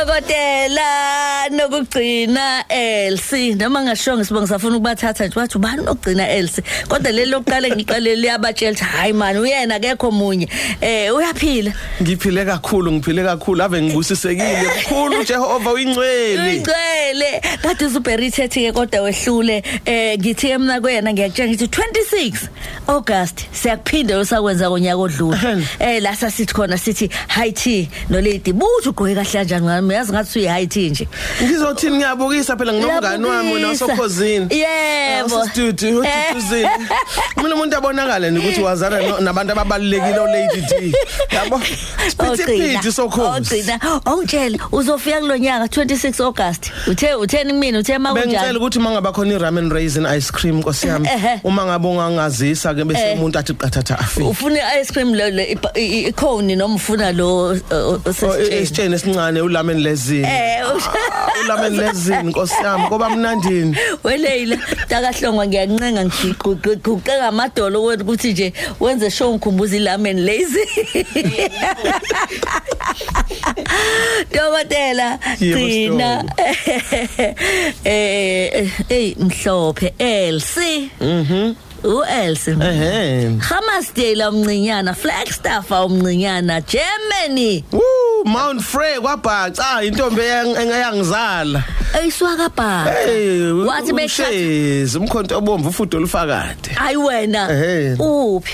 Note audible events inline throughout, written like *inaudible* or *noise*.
dokotela nokugcina Elsie. Noma ngashonga sibonga safuna ukubathatha nje wathi ubani ogcina Elsie? Kodwa leli lokuqala ngiqale liyabatshela ukuthi hayi man uyena akekho munye eh uyaphila? Ngiphile kakhulu ngiphile kakhulu. Ave ngibusisekile kukhulu Jehova uyingcwele. Uyingcwele. Kade usuberithethe ke kodwa wehlule. Eh ngithi mina kuyena ngiyakutshela ngithi 26 August siyakuphinda usakwenza konyaka odlule. Eh la sasithi khona sithi high tea no lady buthi ugqoke kahle kanjani ngami? Yazi ngathi uyi high tea nje ngizothini ngiyabukisa phela nginomngani wami nasokhosini yebo studio ututuzini mina umuntu abonakala nje ukuthi wazana no- nabantu ababalekile o lady D yabo sipithi pithi sokhosi ogcina ongitshela uzofika kulonyaka 26 August uthe utheni kumina uthe bengicela makunjani ukuthi mangaba khona i-ramen raisin ice cream nkosi yami Ehhe. uma ngabe ungangazisa ke bese Eh. umuntu athi qathatha afike ufuna ice cream lo le- ipa- i- i- icone noma ufuna lo uh, uh, Oh, osesitsheni isitsheni esincane ulamen lezini eh ulamen lezini nkosi yami ngoba mnandini Weleyila takahlongwa ngiyancenga ngiguquque ngamadolo wena ukuthi nje wenze show ngikhumbuza ilamen lazy Dokotela gcina eh hey mhlophe Elsie mhm u Elsie ehe Hammersdale umncinyana Flagstaff umncinyana Germany. Woo Mount Frey kwabhaca intombi engayangizala ayiswaka bha Hey wathi bekhathi beshezi umkhonto obomvu ufudo olufakade. Ayi wena Ehhe. uphi?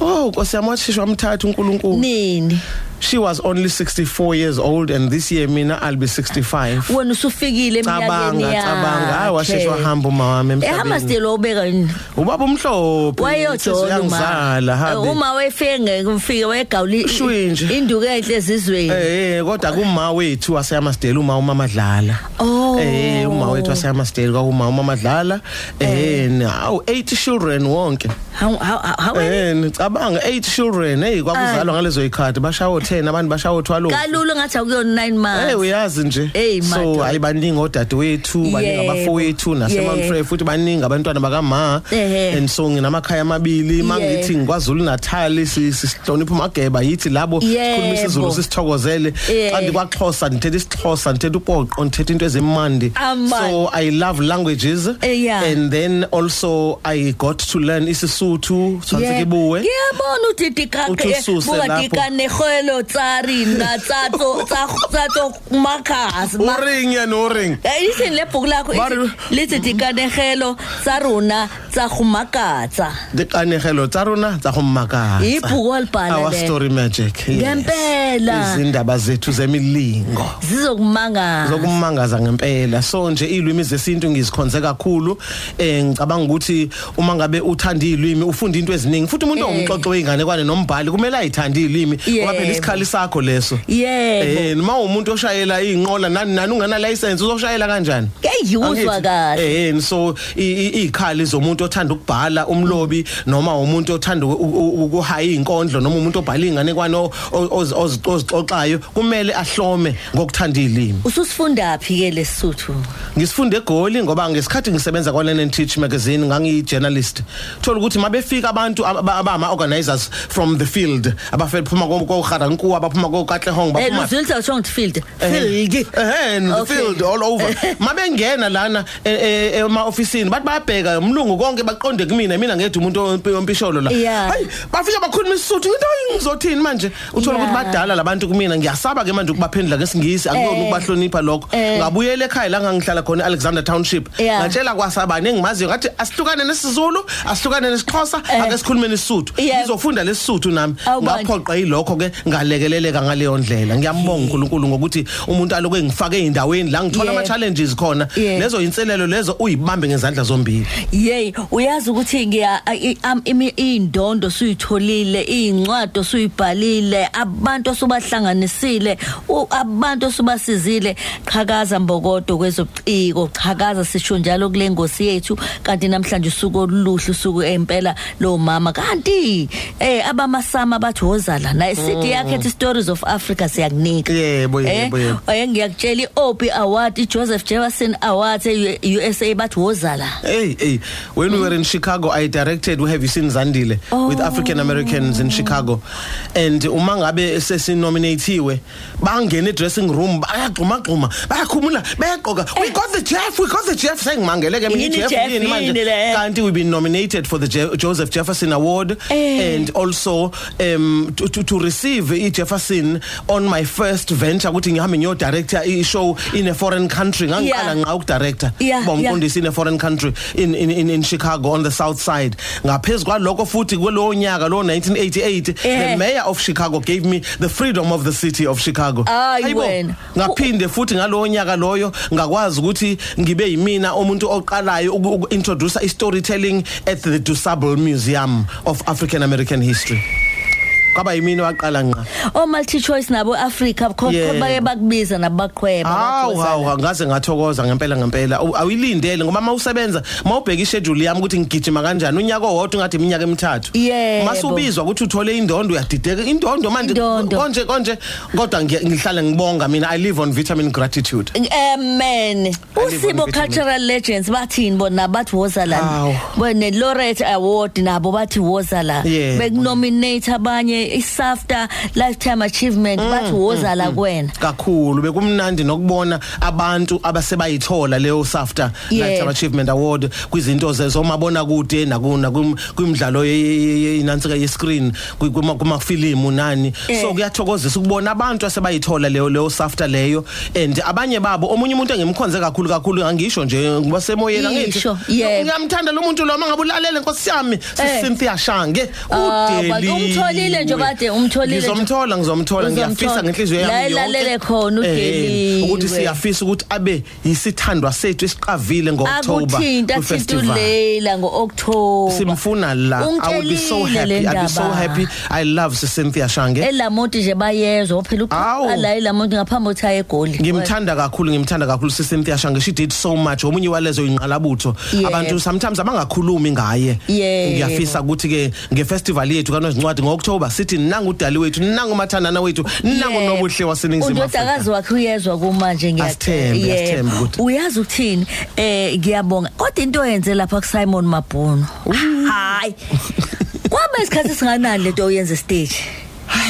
Oh Nkosi yami wathishwa umthathu uNkulunkulu. Nini? She was only 64 years old and this year mina I'll be 65 wena usufikile eminyakeni Cabanga. yakhe. Cabanga hayi washeshwa eh, hamba uma wami ehamba emhlabeni. still obeka yini Ubaba umhlophe wayojola uyangizala uma habe eh, uma wayefike ngeke ufike wayegawuli Shwinje. induku enhle ezizweni. Eh, eh kodwa kuma wethu waseyamasdale uma umamadlala oh Eh uma wethu waseyamasdale kwauma umamadlala eh. Awu 8 children wonke. How how how Eh ngicabanga 8 children. Hey kwakuzalwa ngalezo ikhadi bashawo 10 abantu bashawo 12 kalulu ngathi akuyona 9 Eh months uyazi nje. Hey, so madoda. ayibaningi odadewethu baningi Yebo. abafowethu naseMount Yebo. Frey futhi baningi abantwana bakama. Ehhe. and so nginamakhaya amabili. Mangithi ngikwaZulu Natal sihlonipha umageba yithi labo sikhuluma isiZulu Yebo. sisithokozele. Eh. kanti kwaXhosa ndithetha isixhosa ndithetha upoqo ndithetha into ezimandi Amani. so i love languages. Eh, yeah. and then also i got to learn isisuthu. Sanse Yeah. kibuwe ngiyabona Uthi ususe buka lapho. dika neholo tsari na tsato *laughs* tsato makhasi ma uring no ring Listen le bhuku lakho lithi dikanegelo tsa rona tsa go makatsa. Dikanegelo tsa rona tsa go mmakatsa ibhuku walibhala our le. story magic ngempela. Izindaba zethu zemilingo. Zizokumanga zokumangaza ngempela so nje ilwimi zesintu ngizikhonze kakhulu. Eh ngicabanga ukuthi uma ngabe uthanda ilwimi ufunda into eziningi futhi umuntu Eh. ongumxoxo weingane kwane nombhali kumele ayithande ilwimi ngoba phela isikhali sakho leso. Yebo. Eh noma umuntu oshayela inqola nani nani ungena license uzoshayela kanjani? Angithi? kahle. eh so i- i- izikhali zomuntu othanda ukubhala umlobi noma umuntu othanda uku- uku- ukuhaya inkondlo noma umuntu obhala inganekwane o- o- ozi- ozi- ozixoxayo kumele ahlome ngokuthanda ilimi. Ususifunda phi ke lesuthu ngisifunde egoli ngoba ngesikhathi ngisebenza kwa Learn and Teach magazine ngangiyi journalist thola ukuthi mabefika abantu aba- abama organizers from the field abafela phuma koGarankuwa abaphuma koKatlehong eh baphuma luzilisa usho ngithi field field eh in the Okay. field all over *laughs* mabengena lana eh, eh, ema officeini bathi bayabheka umlungu konke baqonde kumina mina ngedwa umuntu ompi- ompisholo la Yeah. hayi bafika bakhuluma isisuthu ngithi hayi ngizothini manje uthola ukuthi Yeah. badala labantu kumina ngiyasaba ke manje ukubaphendula ngesingisi akuyona Eh. ukubahlonipha lokho Eh. Ngabuyela ekhaya la ngangihlala khona Alexander Township Yeah. ngatshela kwasabani engimaziyo ngathi asihlukane nesizulu asihlukane nesixhosa Eh. ake sikhulume nesisuthu Yeah. ngizofunda lesisuthu nami Awu manje. ngaphoqa yilokho ke ngalekeleleka ngaleyo ndlela ngiyambonga uNkulunkulu ngokuthi umuntu aloku engifake endaweni la ngithola Yeah. ama challenges khona Yeah. lezo inselelo lezo uyibambe ngezandla zombili Yey uyazi ukuthi ngiya i- am- imi- indondo suyitholile incwadi suyibhalile abantu osubahlanganisile u- abantu osubasizile qhakaza mboko kodwa kwezobuciko chakaza sisho njalo kule ngosi yethu kanti namhlanje usuku oluhle usuku empela lo mama kanti eh abamasama bathi wozala naye sithi yakhe ethi stories of Africa siyakunika Yebo, yebo, yebo. eh ngiyakutshela iOP award iJoseph Jefferson award e-USA bathi wozala Hey, hey, when we were in Chicago, I directed Have You Seen Zandile Oh. with African Americans in Chicago. And uma ngabe sesinominatiwe, bangena dressing room, bayagxuma gxuma, bayakhumula, bayaqoka. We got the Jeff, we got the Jeff saying mangeleke mina Jeff Jeff, yini manje. Kanti we've been nominated for the Je- Joseph Jefferson Award Eh. and also um to, to, to receive i Jefferson on my first venture ukuthi ngihambe ngiyo director i show in a foreign country ngangiqala Yeah. nga ukudirector Yeah, Bomfundisi yeah. in a foreign country in in in, in Chicago on the south side ngaphezulu kwalokho futhi kulowo nyaka lo 1988 Eh. the mayor of Chicago gave me the freedom of the city of Chicago Hayi Hayibo, ngaphinde futhi ngalowo nyaka loyo ngakwazi ukuthi ngibe yimina umuntu oqalayo uku introduce i storytelling at the Dusable Museum of African American History kwaba yimina waqala ngqa o multi choice nabo Africa Yeah. khona bake bakubiza nabaqhweba Hawu bathi wozala. hawu ngaze ngathokoza ngempela ngempela Awu- awuyilindele ngoba mawusebenza mawubheka ischedule yami ukuthi ngigijima kanjani unyaka owodwa ngathi iminyaka emithathu Yebo. masubizwa ukuthi uthole indondo uyadideka indondo manje Indondo. konje konje kodwa ngiya- ngihlala ngibonga mina i live on vitamin gratitude Amen. live Usibo on vitamin. Cultural Legends bathini bona bathi wozala. Hawu. Bone laureate award nabo bathi wozala. Yebo. Bekunominate abanye iSAFTA Lifetime Achievement Mm, bathi wozala kuwena. kakhulu bekumnandi nokubona abantu abasebayithola leyo SAFTA Yeah. Lifetime Achievement Award kwizinto zezomabona kude nakuna kwimidlalo inansika ye screen kuma kuma film nani Eh. so kuyathokozisa ukubona abantu asebayithola leyo leyo SAFTA leyo and abanye babo omunye umuntu engimkhonze kakhulu kakhulu ngisho nje ngoba semoyeni angithi Isho, yebo. ngiyamthanda lo muntu lo mangabe ulalele nkosi yami Eh. Cynthia Shange Ah, udeli umtholile nje kade, umtholile nje. ngizomthola ngizomthola ngiyafisa Uzomthola. ngenhliziyo yami La yonke. elalele khona Eh, uDeliwe. ukuthi siyafisa ukuthi abe yisithandwa sethu esiqavile ngoOctober Akuthinta thinta festival uLeila ngoOctober. simfuna la i will be so Ungitshelile le happy i'll be so ndaba. happy i love Cynthia Shange Elamonti nje bayezwa phela Awu. uqala la elamonti ngaphambi kokuthi aye egoli. ngimthanda kakhulu ngimthanda kakhulu Cynthia Shange she did so much omunye walezo inqalabutho Yebo. abantu sometimes abangakhulumi ngaye Yebo. ngiyafisa ukuthi ke ngefestival yethu kanozincwadi ngoOctober sithi nangu udali wethu nangu mathandana wethu nangu Yebo. nobuhle waseningizimu Afrika Undodakazi wakhe uyezwa kumanje Asithembe, Yebo. asithembe ukuthi- Uyazi ukuthini eh ngiyabonga kodwa into oyenze lapha ku Simon Mabhuno. Hayi. Kwaba isikhathi singanani lento oyenza stage.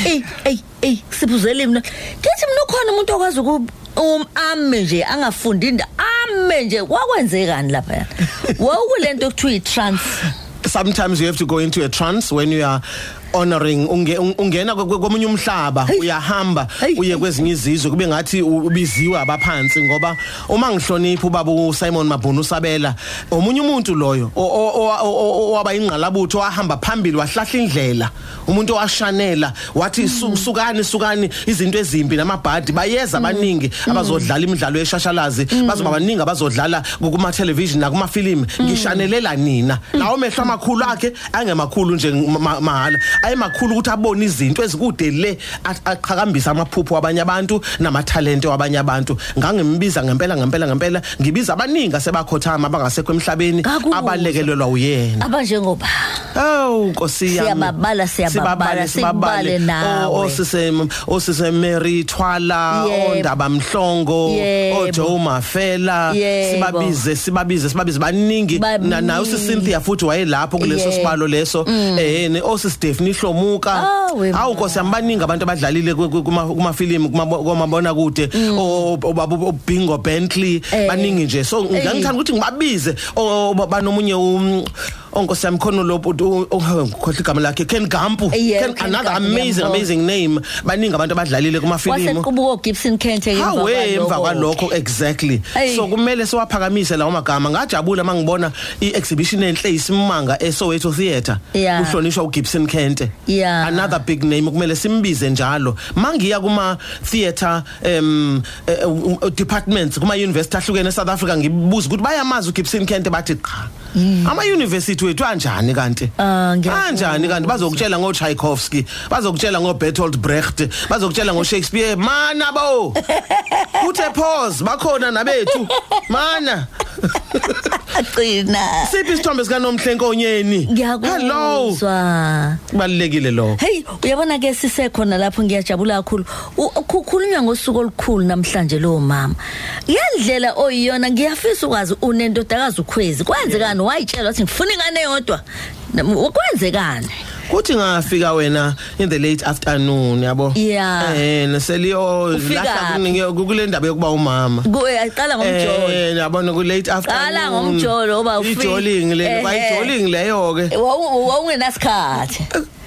Ey ey ey siphuzele mina. Ngithi mina ukhona umuntu okwazi uku um ame nje angafundi inda ame nje kwakwenzekani lapha. *laughs* Wawulento okuthiwa i-trance. sometimes you have to go into a trance when you are honoring unge- un- ungena kwe- kwe- komunye umhlaba uyahamba uye kwezinye izizwe kube ngathi ubiziwe abaphansi ngoba uma ngihlonipha ubaba uSimon Mabhunu Sabela omunye umuntu loyo owaba ingqalabutho wahamba phambili wahlahla indlela umuntu owashanela wathi "Su- sukani sukani izinto ezimbi namabhadi bayeza abaningi abazodlala imidlalo yeshashalazi bazoba baningi abazodlala kuma television nakuma film ngishanelela nina. Lawo mehlo amakhulu akhe angemakhulu nje ma- mahala ayemakhulu ukuthi abone izinto ezikude le aqhakambisa amaphupho wabanye abantu namathalente wabanye abantu. Ngangimbiza ngempela ngempela ngempela ngibiza abaningi asebakhothama abangasekho emhlabeni abalekelelwa uyena. Abanjengoba. Oh Nkosi yami. Siyababala, siyababala, sikubale nawe. Osise osise Mary Thwala, ondaba Mhlongo, oJoe Mafela, sibabize sibabize sibabize baningi. Baningi. na nayo Cynthia futhi wayelapho kuleso sibalo leso. eh ne osisi Stephanie Hlomuka. Awe, Awu Nkosi yami baningi abantu abadlalile ku- ku- kuma kuma film kumabona kude obaba Bingo Bentley Eh. baningi nje so Eh. ngangithanda ukuthi ngibabize banomunye onkosi yami khona lo ngikhohle igama lakhe? Ken Gampu. Ken another amazing amazing name. Baningi abantu abadlalile kuma film Wasequbuko Gibson Kente emva kwalokho. exactly. So kumele siwaphakamise lawo magama. Ngajabula mangibona i-exhibition enhle isimanga eSoweto Theatre. Kuhlonishwa uGibson Kente another big name kumele simbize njalo. Mangiya kuma theatre um eh, um, departments kuma university ahlukene eSouth Africa ngibuza ukuthi bayamazi uGibson Kente bathi cha ama university wethu anjani kanti? Ah, ngiyakuzwa. anjani kanti? Bazokutshela ngo Tchaikovsky bazokutshela ngo Bertolt Brecht bazokutshela ngo Shakespeare mana bo! *laughs* Kuthe pause bakhona nabethu. Mana. *laughs* aqina siphi isithombe sika Nomhlenkonyeni hello. Ngiyakuzwa kubalekile lo Hey uyabona ke sisekhona lapho ngiyajabula kakhulu. U- ukukhulunywa ngosuku olukhulu namhlanje lo mama. Yendlela oyiyona ngiyafisa ukwazi unendodakazi ukhwezi. Kwenzekani? Wayitshela wathi ngifuna ingane yodwa. Nam- kwenzekani? Kuthi ngafika wena in the late afternoon yabo Yeah. eh neseliyo Ufika lahla kule ndaba yokuba umama Kuye aqala ngomjolo Eh yabona ku late afternoon. Qala ngomjolo, uba ufika. Ijoling le, Ehhe. bayijoling leyo ke. wawungenasikhathi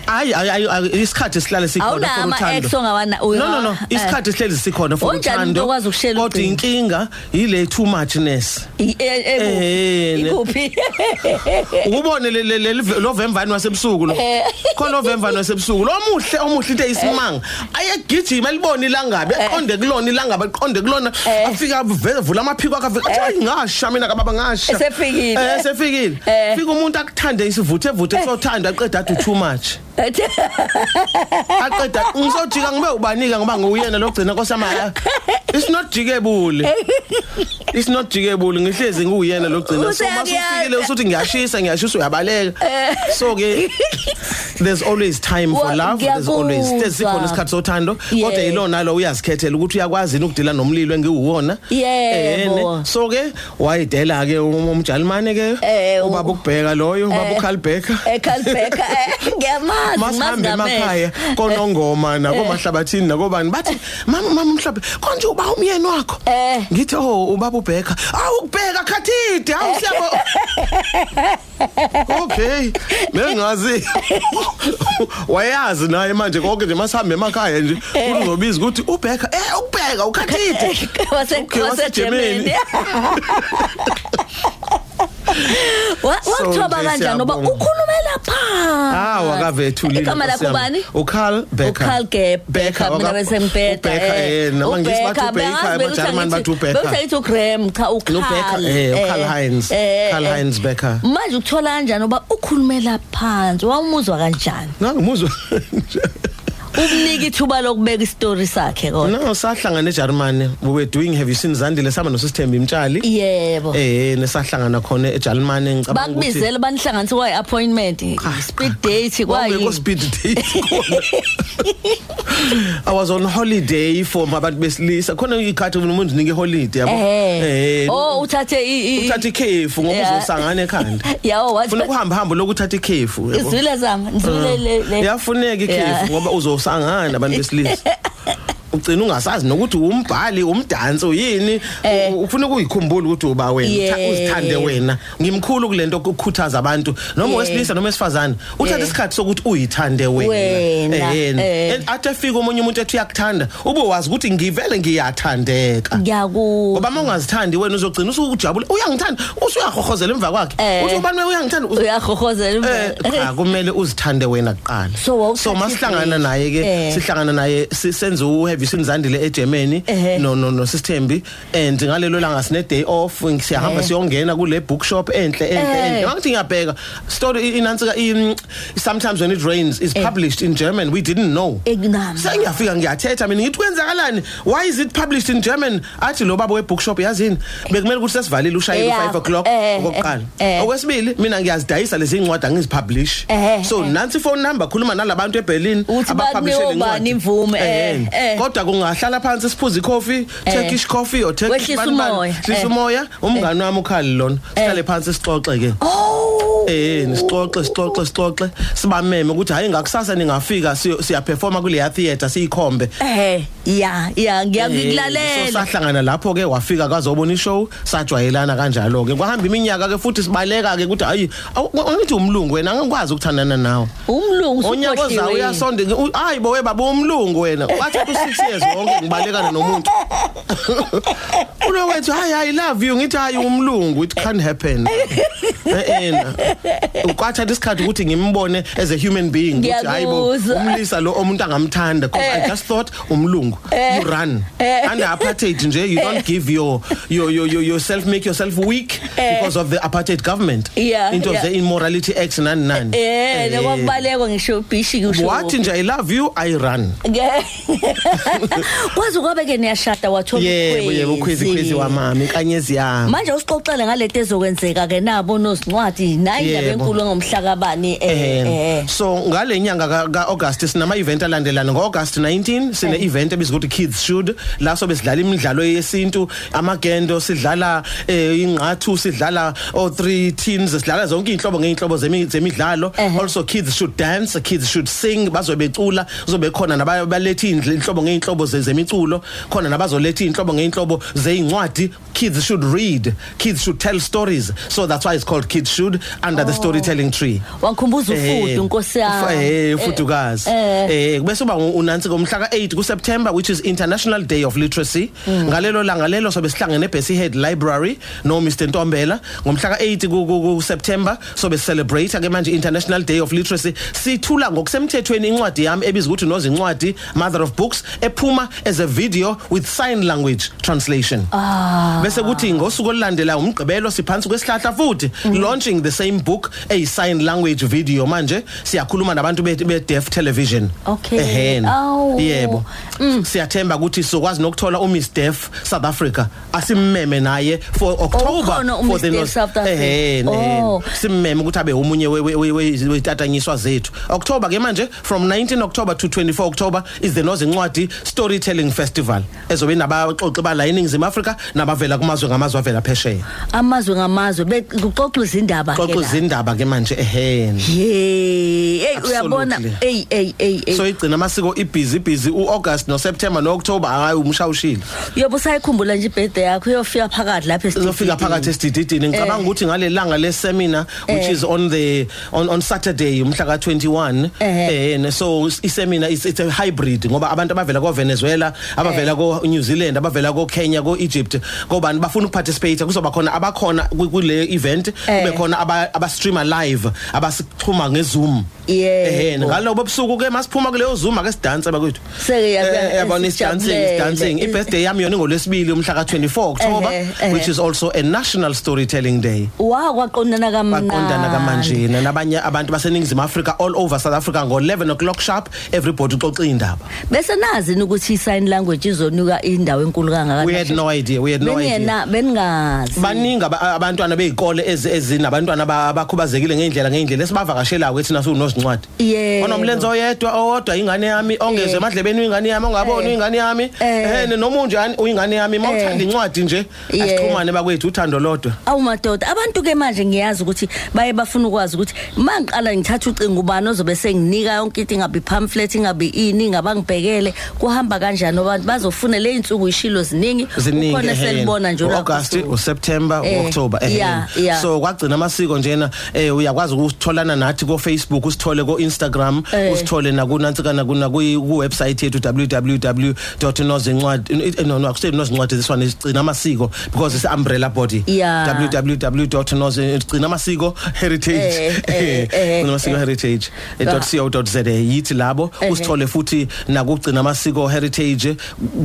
Hayi hayi isikhathi sihlale sikhona Awuna for uthando. ex ongawana No no no, isikhathi sihleli sikhona for uthando. Kodwa inkinga ile too muchness. Eh, ne- ikuphi *laughs* Ukubone le le- le vemvani wasebusuku lo. Eh. Khona vemvani wasebusuku. Lo muhle omuhle into eyisimanga. Ayegijima libone ilangabe, aqonde kulona ilangabe, aqonde kulona. Eh. Afika vula amaphiko akhe athi "Hayi, ngasha mina kababa ngasha. Esefikile. Eh sefikile. Eh. Fika umuntu akuthande isivuthe vuthe sothanda aqeda too much. Aqeda ngisojika ngibe ubanika ngoba nguyena logcina kosamaya it's not jikebule it's not jikebule ngihlezi nguyena logcina so Useyakuyazi. masufikile usuthi ngiyashisa ngiyashisa uyabaleka so ke there's always time for Wa- love. There's always ngiyakuzwa. there's sikhona isikhathi sothando. Yeah. kodwa yilona lo uyazikhethela ukuthi uyakwazi ukudila nomlilo engiwuwona? Yebo. so ke wayidela ke umjalimane ke Eh, ubaba ukubheka loyo ubaba uKhalbheka eKalbeka ngiyamazi masihambe emakhaya konongoma nakomahlabathini nakobani bathi mama mama mhlawumbe konje uba umyeni wakho? Eh. ngithi oh ubaba ubheka. Awu ubheka khathide awu siyabo. *laughs* Okay mengazi wayazi naye manje konke nje masihambe emakhaya nje uzobiza ukuthi ubheka. Eh ubheka ukhathide. *laughs* Wase Okay, wase waseGermany. Germany. Wa *laughs* wathoba nje kanjani ngoba siyabonga. ukhulumela pha. Ah wakavethulile igama lakho Nkosi yami. bani uKarl Becker. uKarl Becker mina bese ngibheda Becker eh. nama ngisi bathi uBecker abaJarman bathi uBecker. Bekuthi uGraham cha no uKarl Becker eh uKarl Heinz. Karl Heinz Becker. Manje ukuthola kanjani ngoba ukhulumela phansi wawumuzwa kanjani? Ngangimuzwa *laughs* ukunika ithuba lokubeka istory sakhe kodwa. No sahlangana eJarmany we were doing have you seen Zandile? Sama noSisthembi Imtshali. Yebo. Eh nesahlangana khona eJarmany ngicabanga ukuthi bakubizela banihlanganisa kwa appointment speed date Kwakungekho kwayi speed date. *laughs* I was on holiday for abantu besilisa. Khona ikhathi umuntu nike holiday yabo? Eh oh uthathe uthatha ikhefu ngoba uzosangana ekhanda. *laughs* Yawo wathi funa ukuhamba hamba lokuthatha ikhefu yabo? Izwile zami izwile le le. Yafuneka ikhefu ngoba uzosangana abantu besilisa *laughs* ugcina ungasazi nokuthi umbhali umdansi uyini Eh. u- ufuna ukuyikhumbula ukuthi uba wena Yeah. utha- uzithande wena ngimkhulu kulento ukukhuthaza abantu noma Yeah. wesilisa noma esifazane uthatha Yeah. isikhathi sokuthi uyithande wena Wena, yena eh. athi afika omunye umuntu ethi uyakuthanda ube wazi ukuthi ngivele ngiyathandeka ngiyaku ngoba uma ungazithandi wena uzogcina usukujabula uyangithanda usuyahohozela emva kwakhe Eh. uthi ubani uyangithanda Uzu- uyahohozela Eh cha kumele uzithande wena kuqala. So, wawuthatha so masihlangana i-break. naye ke Eh. sihlangana naye si- senze u have you seen Zandile eGermany Ehhe. no no no Sistembi and ngalelo langa sine day off siyahamba Eh. siyongena kule bookshop enhle enhle Eh. enhle. Ngathi ngiyabheka story inansika i sometimes when it rains is Eh. published in German we didn't know. Ekunama. Sengiyafika ngiyathetha mina ngithi kwenzakalani why is it published in German athi lo baba we bookshop yazini bekumele ukuthi sesivalile ushayile Yeah. 5 o'clock Eh, okokuqala eh. okwesibili mina ngiyazidayisa lezi incwadi angizipublish Eh, so eh. nansi phone number khuluma nalabantu eBerlin Ukuthi abapublishele bakunika ubani imvume, eh, eh. Kodwa kungahlala phansi siphuze coffee Turkish coffee or Turkish Wehlisa bani bani. umoya, hlisa eh. umngani wami ukhali lona. Sihlale phansi sixoxe ke. Oh. Eh sixoxe sixoxe sixoxe. Sibameme ukuthi hayi ngakusasa ningafika siya performa kule theater siyikhombe. Eh ya ya Eh, so ngiyakulalela sahlangana lapho ke wafika kazobona ishow sajwayelana kanjalo ke kwahamba iminyaka ke futhi sibaleka ke ukuthi hayi ngithi umlungu wena angikwazi ukuthandana nawe. Umlungu ozayo usukhohliwe uyasonde hayi bo weba umlungu wena. Wathatha u6 years wonke ngibalekana nomuntu. *laughs* Hayi i love you. Ngithi hayi umlungu it can't happen. Ena ukwathatha isikhathi ukuthi ngimbone as a human being ukuthi hayibo umlisa lo umuntu angamthanda because i just thought umlungu you run. Under apartheid nje you don't give your your your, your yourself make yourself weak because of the apartheid government. Yeah, into yeah. the immorality acts nani nani. Eh ngisho kusho wathi nje i love you i run *laughs* *laughs* *laughs* kwazi kwabe ke niyashada wathola yebo yebo ukhwezi. khwezi wamama inkanyezi yami. Manje usixoxele ngalento ezokwenzeka ke nabo nozincwadi nayi indaba enkulu ngomhlaka bani eh eh so ngale nyanga ka, August sinama event alandelana. Ngo August 19 sine Eh. event ebizwa ukuthi Kids Should la sobe sidlala imidlalo yesintu amagendo sidlala eh, ingqathu sidlala o 3 teams sidlala zonke inhlobo ngeinhlobo zemi- zemidlalo. Also kids should dance kids should sing bazobecula kuzobe khona nabaletha inhlobo ngeinhlobo ze- zemiculo khona nabazoletha inhlobo zeincwadi kids should read kids should tell stories. So that's why it's called kids should under the storytelling tree. Wangikhumbuza Eh, ufudu nkosi yami. eh ufudukazi. eh. eh bese uba unansi ngomhla ka8 ku September which is International Day of Literacy. Ngalelo langa lelo sobe sihlangene eBessie Head Library no Mr Ntombela. Ngomhla ka8 ku- ku ku September sobe celebrate ke manje International Day of Literacy. Sithula ngokusemthethweni incwadi yami ebizwa ukuthi nozincwadi Mother of Books ephuma as a video with sign language translation ah bese kuthi ngosuku olulandela umgqibelo siphansi kwesihlahla futhi launching the same book a sign language video manje siyakhuluma nabantu be, be deaf television Okay. ehena Awu. yebo siyathemba ukuthi sokwazi nokuthola uMiss Deaf South Africa asimmeme naye for October Ukhona for uMiss the Deaf nos- South Africa. ehena ehena. Oh. simmeme ukuthi abe umunye we- we- we- we- wetatanyiswa zethu October ke manje from 19 October to 24 October is the nozincwadi storytelling festival ezobe nabaxoxi bala eNingizimu Africa nabavela kumazwe ngamazwe avela phesheya amazwe ngamazwe bekuxoxa izindaba ke xoxo la. izindaba ke manje ehena Hey, hey uyabona Absolutely. hey hey hey hey. so igcina amasiko ibusy busy uAugust noSeptember noOctober hayi umshawushile Yebo sayikhumbula nje ibirthday yakho uyofika phakathi lapha uzofika esitidini. phakathi esidididini ngicabanga Eh. ukuthi ngale langa le seminar which Eh. is on the on on Saturday umhla ka 21 Eh. eh so i seminar is it's a hybrid ngoba abantu abavela ko Venezuela abavela ko New Zealand abavela ko Kenya ko Egypt ngobani bafuna ukuparticipate kuzoba khona abakhona ku- kule event Eh. kube khona aba aba streamer live abasichuma ngezoom. Yebo. ehena ngalobo busuku ke masiphuma kuleyo zoom ake sidanse bakwethu Seke yabe- Eh, yabona is dancing is dancing sijabulele. ibirthday yami yona ngolwesibili umhla ka 24 October Ehhe, ehhe. which is also a national storytelling day Wa kwaqondana kamnandi. baqondana kamanjena nabanye abantu baseningizimu Africa all over South Africa ngo 11 o'clock sharp everybody uxoxa indaba Bese nazi ukuthi sign language izonuka indawo enkulu kangaka. we had no idea we had no idea Beningena beningazi. baningi aba- abantwana bezikole ezi ezinabantwana aba- abakhubazekile ngeindlela ngeindlela esibavakashela kwethi nasu nozincwadi Yebo. onomlenze oyedwa owodwa ingane yami ongeze Eh. emadlebeni ingane yami ongaboni Eh. ingane yami Eh. eh noma unjani uyingane yami mawuthanda incwadi nje Yeah. asixhumane bakwethu uthando lodwa Awu madoda abantu ke manje ngiyazi ukuthi baye bafuna ukwazi ukuthi mangiqala ngithatha ucingo ubani ozobe senginika yonke into ingabe pamphlet ingabe ini ngabangibhekele kuhamba kanjani abantu bazofuna le insuku ishilo ziningi ziningi ukhona ehena. selibona nje August lapho. uSeptember Eh, uOctober yeah, yeah. so kwagcina amasiko njena eh uyakwazi ukutholana nathi ko Facebook usithole ko Instagram Eh. usithole na kunantsika kuna ku website yethu www.nozincwadi no no akusele nozincwadi this one igcina amasiko because it's umbrella body Yeah. www.nozincina amasiko heritage Eh, eh, *laughs* eh, Igcina amasiko eh. heritage .co.za yithi labo Eh, usithole futhi na kugcina amasiko heritage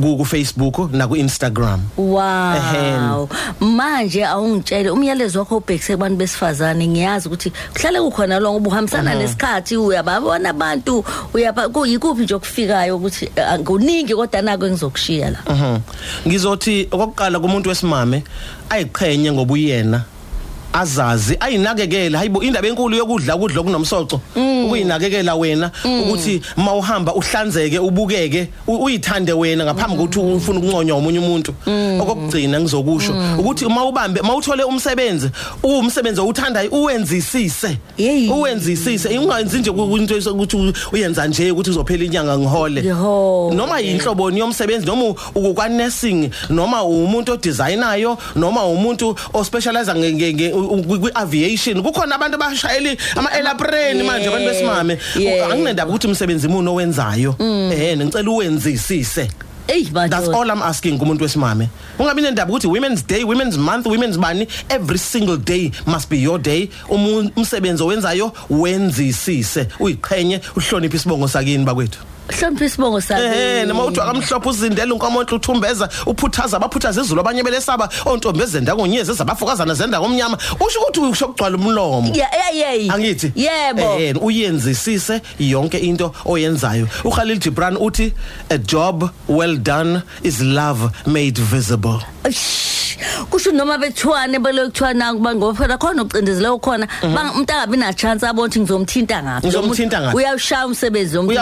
ku ku Facebook na ku Instagram Wow. Manje awungitshele umyalezo wakho ubhekise kubantu besifazane ngiyazi ukuthi kuhlale kukhona lo ngoba uhambisana nesikhathi uyababona abantu uyaba kuyikuphi nje okufikayo ukuthi ah, kuningi kodwa nako engizokushiya la. Mhm. Ngizothi okokuqala kumuntu wesimame ayiqhenye ngoba uyena azazi ayinakekela hayibo indaba enkulu yokudla ukudla okunomsoco. Ukuyinakekela wena ukuthi mawuhamba uhlanzeke ubukeke u- uyithande wena ngaphambi kokuthi ufune ukunconywa umunye umuntu. Okokugcina ngizokusho ukuthi mawubambe mawuthole umsebenzi umsebenzi owuthandayo uwenzisise. Yeyi. uwenzisise. Ungenzi nje into ukuthi uyenza nje ukuthi uzophela inyanga ngihole. Ngihole. noma yinhloboni yomsebenzi noma ukwa nursing noma umuntu odesignayo noma umuntu ospecialize kwi aviation kukhona abantu abashayeli ama airplane manje abantu besimame Yeah. anginendaba ukuthi umsebenzi muno owenzayo eh ngicela uwenzisise Ey That's madoda. all I'm asking kumuntu wesimame. Ungabi nendaba ukuthi women's day, women's month, women's bani every single day must be your day. Umu- Umsebenzi owenzayo wenzisise, uyiqhenye, uhloniphe isibongo sakini bakwethu. Hlonipha isibongo sakhe. Eh noma uthi akamhlophe uzindela unkomo onhle uthumbeza uphuthaza abaphuthaza izulu abanye belesaba ontombi ezenda ngonyezi ezabafokazana zenda ngomnyama usho ukuthi usho kugcwala umlomo Yeah yeah yeah. angithi Yebo. eh uyenzisise yonke into oyenzayo uKhalil Gibran uthi a job well done is love made visible Eish, kusho noma bethwane belokuthiwana kuba ngoba phela khona ucindezelo khona umuntu angabi na chance abona ukuthi ngizomthinta ngaphi Ngizomthinta ngaphi? uyawushaya umsebenzi womuntu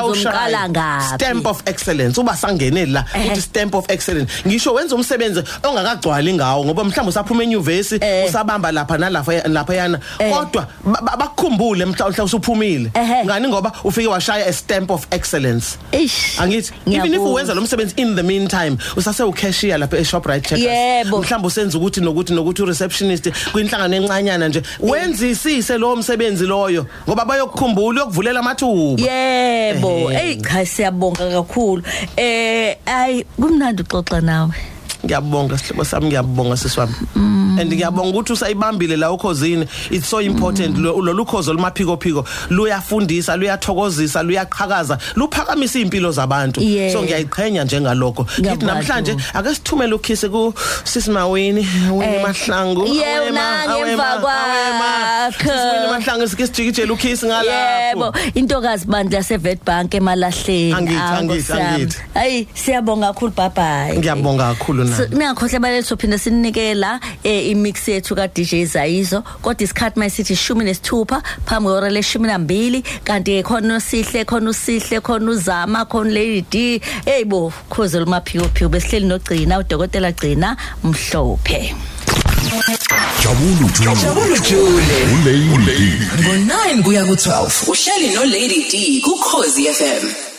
uzomqala uyawushaya ngaphi stamp of excellence uba sangeneli la Eh. uthi stamp of excellence ngisho wenza umsebenzi ongakagcwali ngawo ngoba mhlawumbe usaphuma enyuvesi Eh. usabamba lapha nalapha lapha yana Eh. kodwa ba- ba- bakukhumbule mhlawumbe usuphumile Ehhe. ngani ngoba ufike washaya a stamp of excellence Eish, angithi even if ngiyabuzwa. uwenza lo msebenzi in the meantime usase ucashier lapha eShoprite checkers Yebo. mhlawumbe usenza ukuthi nokuthi nokuthi receptionist kwinhlangano encanyana nje wenzisise lo msebenzi loyo ngoba bayokukhumbula uyokuvulela amathuba Yebo, Eh. ey cha siyabonga kakhulu. Eh ay kumnandi uxoxa nawe. Ngiyabonga sihlobo sami ngiyabonga siswami and ngiyabonga ukuthi usayibambile la ukhosini it's so important lo- lolu khozo lumaphiko phiko luyafundisa luyathokozisa luyaqhakaza luphakamisa impilo zabantu Yeah. so ngiyayiqhenya njengalokho ngithi Ngiyabonga. namhlanje ake sithumele ukhisi ku sisimawini wini Eh, mahlangu yebo, Awema, nangemva awema, awema. kwakho. Sisiwini mahlangu sike sijikijele ukhisi Yebo, ngalapho intokazi bandla sevetbank emalahleni. Angithi, Awu, angithi, Nkosi yami. angithi. Hayi siyabonga kakhulu bye bye. ngiyabonga kakhulu So, nami ningakhohle balelo sophinde sinike la eh, imix yethu ka DJ Zayizo. Kodwa isikhathi mayisithi 16 phambi kwehora leshumi nambili kanti ke khona usihle khona usihle khona uzama khona Lady D hey bo khoze lumaphiko phiko besihleli nogcina udokotela gcina mhlophe. Jabulu Jule. Jabulu Jule Ulady. ngo9 kuya ku12 uhleli no Lady D ku Khosi FM